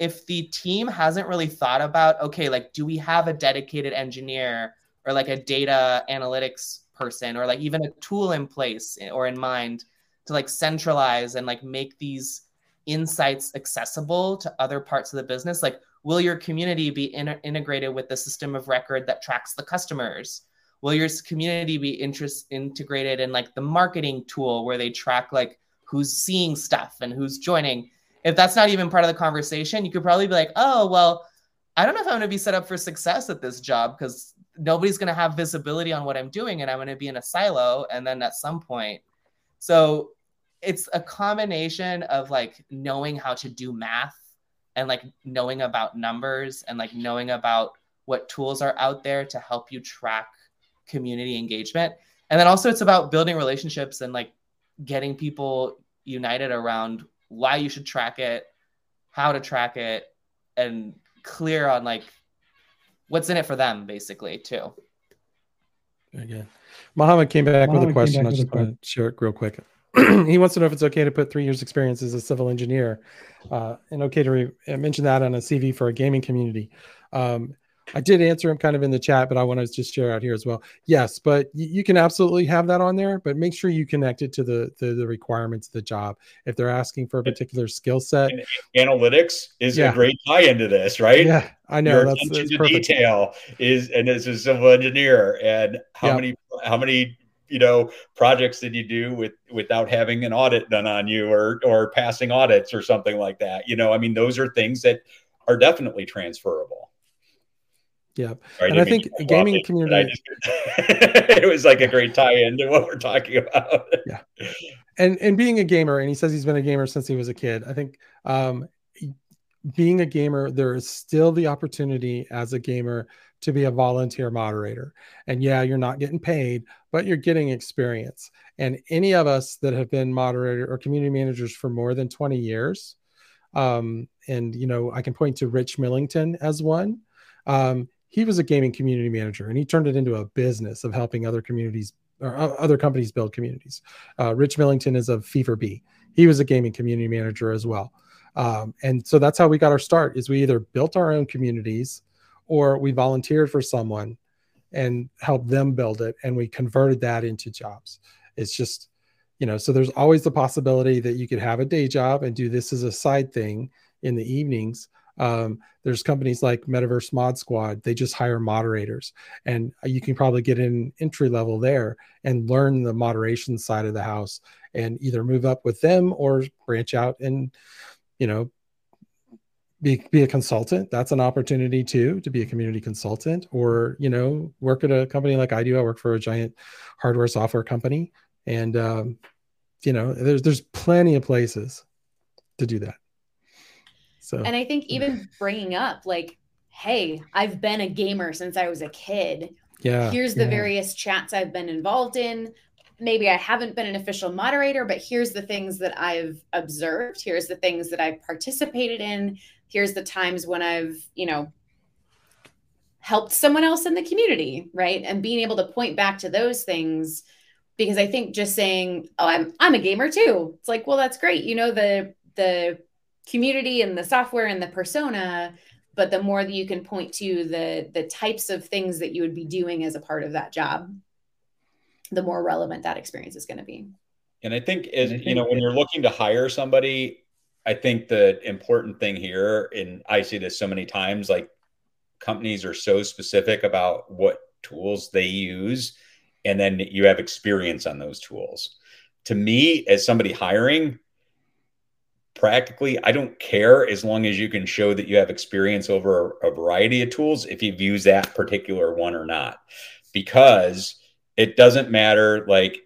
if the team hasn't really thought about, okay, like, do we have a dedicated engineer or like a data analytics person or like even a tool in place or in mind to like centralize and like make these insights accessible to other parts of the business? Like, will your community be in- integrated with the system of record that tracks the customers? Will your community be interest integrated in like the marketing tool where they track like who's seeing stuff and who's joining? If that's not even part of the conversation, you could probably be like, oh, well, I don't know if I'm going to be set up for success at this job because nobody's going to have visibility on what I'm doing and I'm going to be in a silo. And then at some point, so it's a combination of like knowing how to do math and like knowing about numbers and like knowing about what tools are out there to help you track community engagement. And then also it's about building relationships and like getting people united around why you should track it, how to track it, and clear on like what's in it for them, basically, too. Again, Mohammed came back Mohammed with a question. I just want to share it real quick. he wants to know if it's okay to put three years experience as a civil engineer uh, and okay to re- mention that on a CV for a gaming community. Um, I did answer him kind of in the chat, but I want to just share out here as well. Yes, but you can absolutely have that on there, but make sure you connect it to the, the, the requirements of the job. If they're asking for a particular skill set, analytics is yeah. a great tie into this, right? Yeah, I know. Your that's, attention that's to detail is, and as a civil engineer, and how yep. many how many you know projects did you do with without having an audit done on you or or passing audits or something like that? You know, I mean, those are things that are definitely transferable. Yeah, and I think gaming it, community. It was like a great tie-in to what we're talking about. yeah, and and being a gamer, and he says he's been a gamer since he was a kid. I think um, being a gamer, there is still the opportunity as a gamer to be a volunteer moderator. And yeah, you're not getting paid, but you're getting experience. And any of us that have been moderator or community managers for more than 20 years, um, and you know, I can point to Rich Millington as one. Um, he was a gaming community manager and he turned it into a business of helping other communities or other companies build communities. Uh, Rich Millington is of FeverBee. He was a gaming community manager as well. Um, and so that's how we got our start is we either built our own communities or we volunteered for someone and helped them build it and we converted that into jobs. It's just, you know, so there's always the possibility that you could have a day job and do this as a side thing in the evenings um, there's companies like Metaverse Mod Squad. They just hire moderators, and you can probably get in entry level there and learn the moderation side of the house, and either move up with them or branch out and, you know, be be a consultant. That's an opportunity too to be a community consultant, or you know, work at a company like I do. I work for a giant hardware software company, and um, you know, there's there's plenty of places to do that. So, and I think even bringing up like, hey, I've been a gamer since I was a kid. Yeah. Here's the yeah. various chats I've been involved in. Maybe I haven't been an official moderator, but here's the things that I've observed. Here's the things that I've participated in. Here's the times when I've, you know, helped someone else in the community, right? And being able to point back to those things because I think just saying, "Oh, I'm I'm a gamer too." It's like, "Well, that's great. You know the the community and the software and the persona but the more that you can point to the the types of things that you would be doing as a part of that job the more relevant that experience is going to be and i think as you know when you're looking to hire somebody i think the important thing here and i see this so many times like companies are so specific about what tools they use and then you have experience on those tools. To me, as somebody hiring, practically i don't care as long as you can show that you have experience over a, variety of tools if you've used that particular one or not because it doesn't matter like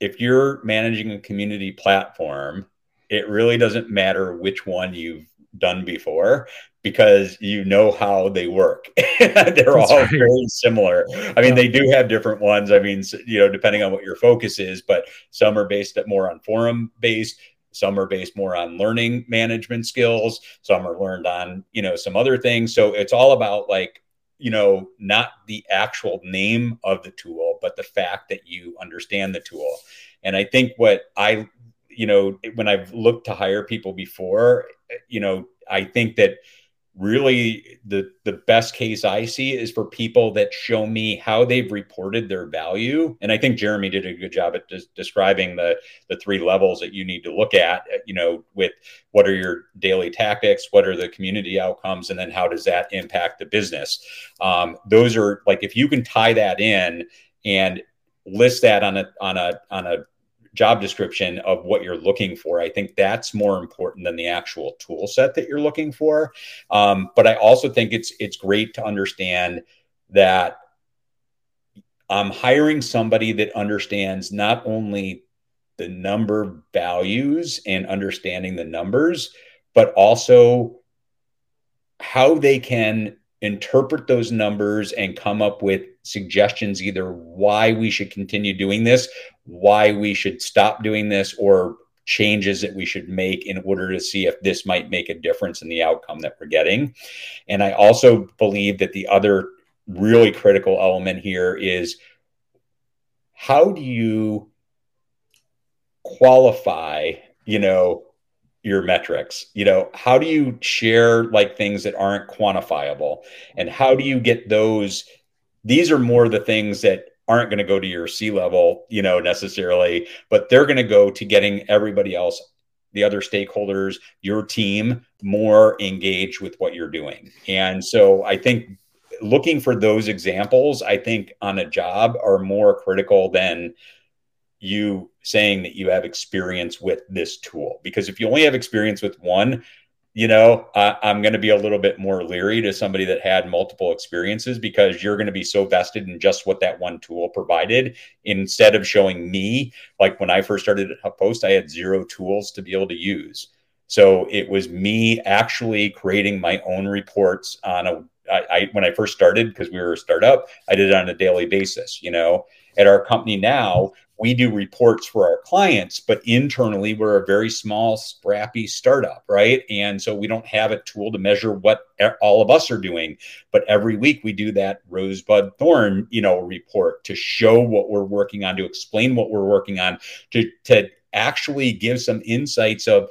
if you're managing a community platform it really doesn't matter which one you've done before because you know how they work. They're That's all right. very similar. I mean, yeah. they do have different ones. I mean, you know, depending on what your focus is, but some are based at more on forum based, some are based more on learning management skills. Some are learned on, you know, some other things. So it's all about like, you know, not the actual name of the tool, but the fact that you understand the tool. And I think what I, you know, when I've looked to hire people before, you know, I think that really the the best case I see is for people that show me how they've reported their value. And I think Jeremy did a good job at des- describing the the three levels that you need to look at. You know, with what are your daily tactics, what are the community outcomes, and then how does that impact the business? Um, those are like if you can tie that in and list that on a on a on a job description of what you're looking for. I think that's more important than the actual tool set that you're looking for. Um, but I also think it's it's great to understand that I'm hiring somebody that understands not only the number values and understanding the numbers, but also how they can interpret those numbers and come up with suggestions either why we should continue doing this, why we should stop doing this, or changes that we should make in order to see if this might make a difference in the outcome that we're getting. And I also believe that the other really critical element here is how do you qualify, you know, your metrics you know how do you share like things that aren't quantifiable? And how do you get those these are more the things that aren't going to go to your C level you know necessarily but they're going to go to getting everybody else the other stakeholders your team more engaged with what you're doing. And so i think looking for those examples i think on a job are more critical than you saying that you have experience with this tool. Because if you only have experience with one you know i'm going to be a little bit more leery to somebody that had multiple experiences because you're going to be so vested in just what that one tool provided instead of showing me. Like when i first started at post i had zero tools to be able to use. So it was me actually creating my own reports on a I, I when I first started because we were a startup, I did it on a daily basis. You know, at our company now, we do reports for our clients, but internally we're a very small, scrappy startup, right? And so we don't have a tool to measure what all of us are doing. But every week we do that rosebud thorn, you know, report to show what we're working on, to explain what we're working on, to to actually give some insights of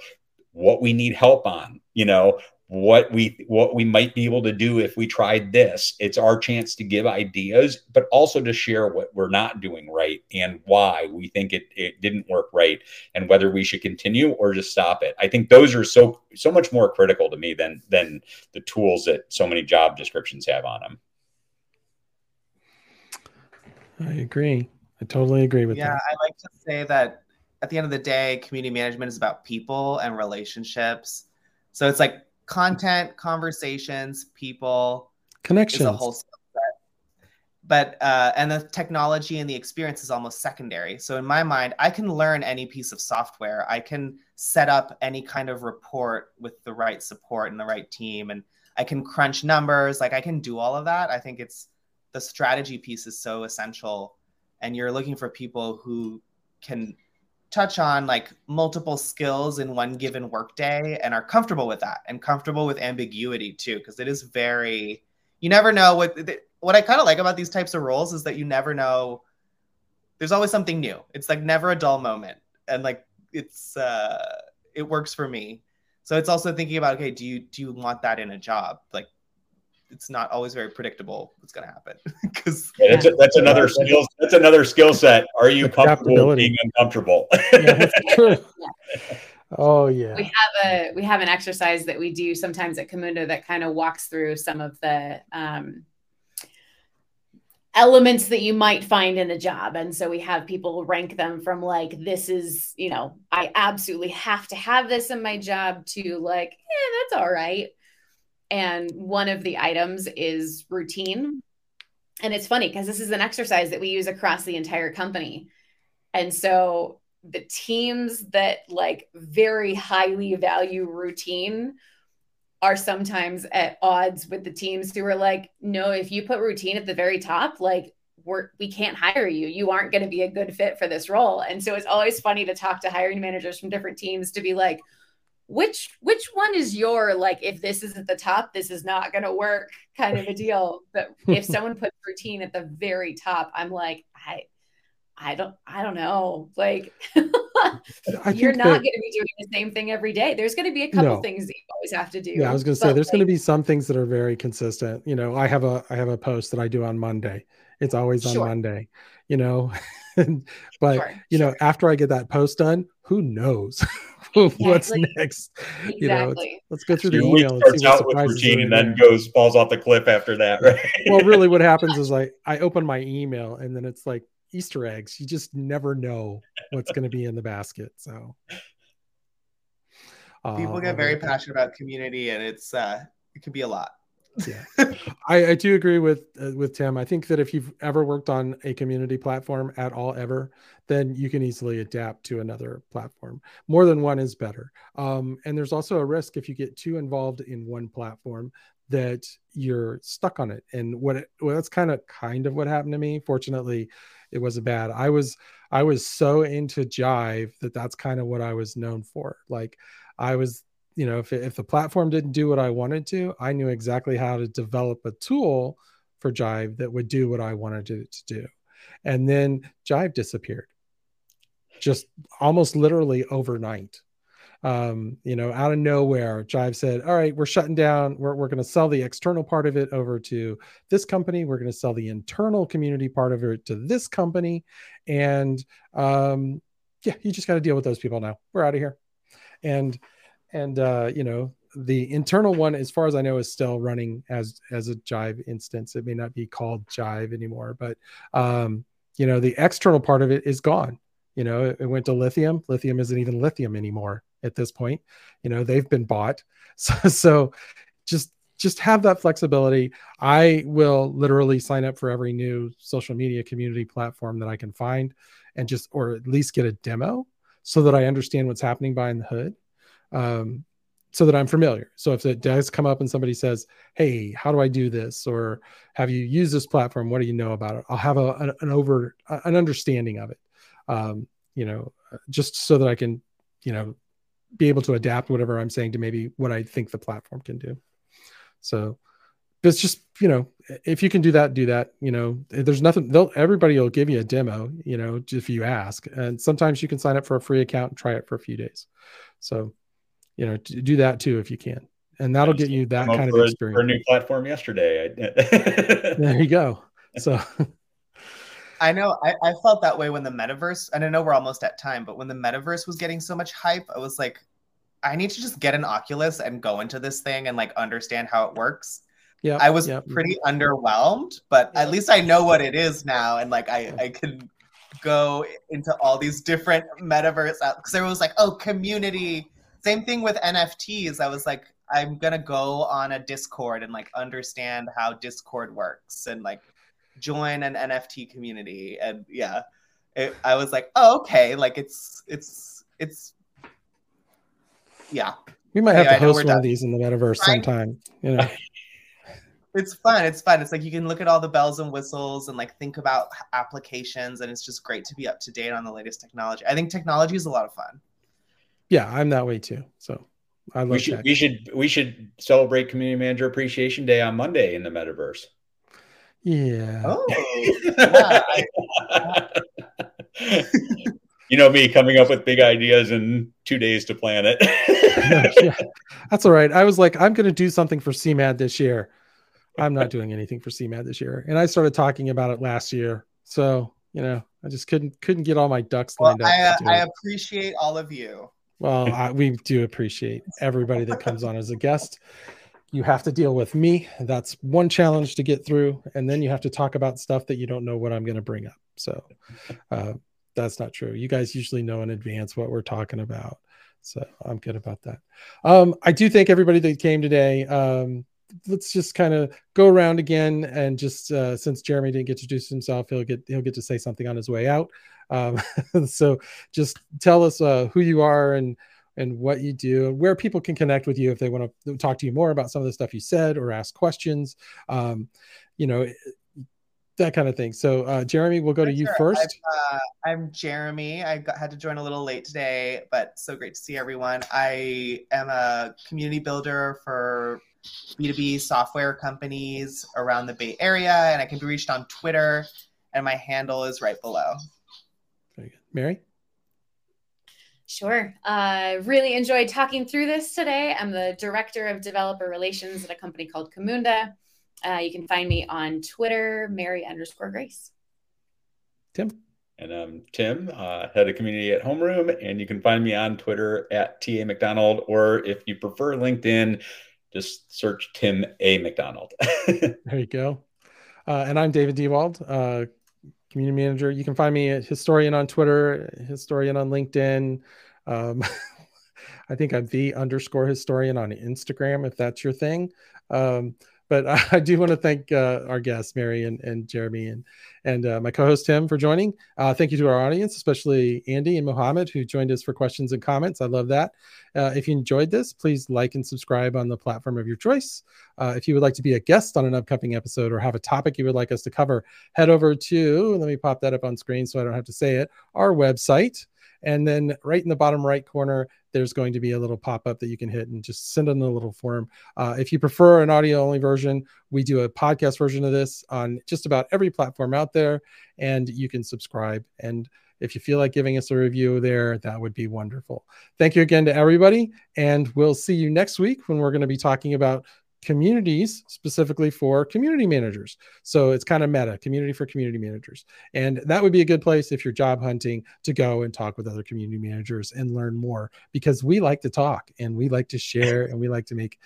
what we need help on, you know, what we what we might be able to do if we tried this. It's our chance to give ideas but also to share what we're not doing right and why we think it, it didn't work right and whether we should continue or just stop it. I think those are so so much more critical to me than than the tools that so many job descriptions have on them i agree. I totally agree with that. yeah, that. I like to say that at the end of the day community management is about people and relationships. So it's like content, conversations, people, connections, is a whole set. But uh, and the technology and the experience is almost secondary. So in my mind, I can learn any piece of software. I can set up any kind of report with the right support and the right team, and I can crunch numbers. Like I can do all of that. I think it's the strategy piece is so essential, and you're looking for people who can touch on like multiple skills in one given workday and are comfortable with that and comfortable with ambiguity too because it is very you never know what what i kind of like about these types of roles is that you never know there's always something new. It's like never a dull moment and like it's uh it works for me. So it's also thinking about okay do you do you want that in a job? Like it's not always very predictable what's going to happen because yeah, that's, that's another skill that's another skill set. Are you comfortable being uncomfortable? Yeah, oh yeah. We have a we have an exercise that we do sometimes at Camunda that kind of walks through some of the um, elements that you might find in a job. And so we have people rank them from like, this is, you know, I absolutely have to have this in my job to like, yeah, that's all right. And one of the items is routine. And it's funny because this is an exercise that we use across the entire company. And so the teams that like very highly value routine are sometimes at odds with the teams who are like, no, if you put routine at the very top, like we're we can't hire you. You aren't going to be a good fit for this role. And so it's always funny to talk to hiring managers from different teams to be like, which which one is your like if this is at the top, this is not going to work kind of a deal. But if someone puts routine at the very top, I'm like, I I don't I don't know. Like you're not going to be doing the same thing every day. There's going to be a couple no. things that you always have to do. Yeah, I was going to say there's like, going to be some things that are very consistent. You know, I have a I have a post that I do on Monday. It's always on sure. Monday. You know, but sure, you know, after I get that post done, who knows what's next? Exactly. You know, let's go through the email and see what surprises routine and then goes falls off the cliff after that, right? well, really, what happens is like I open my email and then it's like Easter eggs. You just never know what's going to be in the basket. So people get uh, very passionate about community, and it's uh, it can be a lot. Yeah, I, I do agree with uh, with Tim. I think that if you've ever worked on a community platform at all ever, then you can easily adapt to another platform. More than one is better. Um, and there's also a risk if you get too involved in one platform that you're stuck on it. And what it, well, that's kind of kind of what happened to me. Fortunately, it wasn't bad. I was I was so into Jive that that's kind of what I was known for. Like I was, you know, if if the platform didn't do what I wanted to, I knew exactly how to develop a tool for Jive that would do what I wanted it to do. And then Jive disappeared. Just almost literally overnight um, you know, out of nowhere, Jive said, All right, we're shutting down. We're, we're going to sell the external part of it over to this company. We're going to sell the internal community part of it to this company. And um, yeah, you just got to deal with those people now. We're out of here. And, and, uh, you know, the internal one, as far as I know, is still running as, as a Jive instance. It may not be called Jive anymore, but, um, you know, the external part of it is gone. You know, it, it went to lithium. Lithium isn't even lithium anymore at this point. You know, they've been bought. So, so just just have that flexibility. I will literally sign up for every new social media community platform that I can find and just or at least get a demo so that I understand what's happening behind the hood. Um, so that I'm familiar. So if it does come up and somebody says, "Hey, how do I do this?" or "Have you used this platform? What do you know about it?" I'll have a, an, over an understanding of it. Um, you know, just so that I can, you know, be able to adapt whatever I'm saying to maybe what I think the platform can do. So it's just, you know, if you can do that, do that. You know, there's nothing, they'll, everybody will give you a demo, you know, if you ask. And sometimes you can sign up for a free account and try it for a few days. So, you know, do that too if you can. And that'll get you that kind of experience. For a new platform yesterday. there you go. So I know I, I felt that way when the metaverse, and I know we're almost at time, but when the metaverse was getting so much hype, I was like, I need to just get an Oculus and go into this thing and like understand how it works. Yeah. I was yep. pretty underwhelmed, but yep. at least I know what it is now. And like I, I can go into all these different metaverse because there was like, oh, community. Same thing with NFTs. I was like, I'm gonna go on a Discord and like understand how Discord works and like join an NFT community. And yeah, it, I was like, oh, okay, like it's it's it's yeah. We might have to host one done. of these in the metaverse right? sometime. You know. it's fun. It's fun. It's like you can look at all the bells and whistles and like think about applications, and it's just great to be up to date on the latest technology. I think technology is a lot of fun. Yeah, I'm that way too. So I love we should we should we should celebrate Community Manager Appreciation Day on Monday in the metaverse. Yeah. Oh. you know me coming up with big ideas in two days to plan it. yeah, that's all right. I was like, I'm going to do something for CMAD this year. I'm not doing anything for CMAD this year, and I started talking about it last year. So you know, I just couldn't couldn't get all my ducks lined well, up. I, uh, I appreciate all of you. Well, I, we do appreciate everybody that comes on as a guest. you have to deal with me. That's one challenge to get through. And then you have to talk about stuff that you don't know what I'm going to bring up. So uh, that's not true. You guys usually know in advance what we're talking about. So I'm good about that. Um, I do thank everybody that came today. Um, let's just kind of go around again and just uh, since Jeremy didn't get to introduce himself, he'll get he'll get to say something on his way out. Um, so just tell us uh, who you are and and what you do, where people can connect with you if they want to talk to you more about some of the stuff you said or ask questions. Um, you know, that kind of thing. So, uh, Jeremy, we'll go to you first. I'm, uh, I'm Jeremy. I got, had to join a little late today, but so great to see everyone. I am a community builder for B2B software companies around the Bay Area, and I can be reached on Twitter, and my handle is right below. Very good. Mary? Sure. Uh, really enjoyed talking through this today. I'm the Director of Developer Relations at a company called Camunda. Uh, you can find me on Twitter, Mary underscore Grace. Tim? And I'm Tim, uh, head of community at Homeroom, and you can find me on Twitter at TA McDonald, or if you prefer LinkedIn, just search Tim A. McDonald. there you go. Uh, and I'm David Dewald, uh, community manager. You can find me at Historian on Twitter, Historian on LinkedIn. Um, I think I'm the underscore historian on Instagram, if that's your thing. Um, but I do want to thank uh, our guests, Mary and, and Jeremy, and and uh, my co-host Tim for joining. Uh, thank you to our audience, especially Andy and Mohammed, who joined us for questions and comments. I love that. Uh, if you enjoyed this, please like and subscribe on the platform of your choice. Uh, if you would like to be a guest on an upcoming episode or have a topic you would like us to cover, head over to let me pop that up on screen so I don't have to say it. Our website. And then right in the bottom right corner, there's going to be a little pop up that you can hit and just send in a little form. Uh, if you prefer an audio only version, we do a podcast version of this on just about every platform out there, and you can subscribe. And if you feel like giving us a review there, that would be wonderful. Thank you again to everybody, and we'll see you next week when we're going to be talking about communities specifically for community managers. So it's kind of meta, community for community managers. And that would be a good place if you're job hunting to go and talk with other community managers and learn more because we like to talk and we like to share and we like to make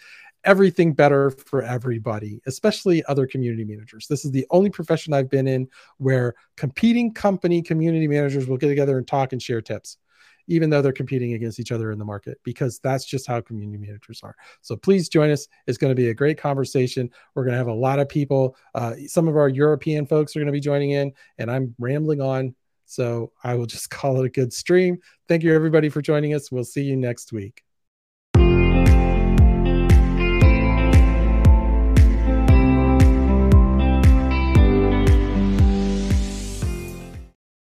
everything better for everybody, especially other community managers. This is the only profession I've been in where competing company community managers will get together and talk and share tips even though they're competing against each other in the market, because that's just how community managers are. So please join us. It's going to be a great conversation. We're going to have a lot of people. Uh, some of our European folks are going to be joining in, and I'm rambling on. So I will just call it a good stream. Thank you, everybody, for joining us. We'll see you next week.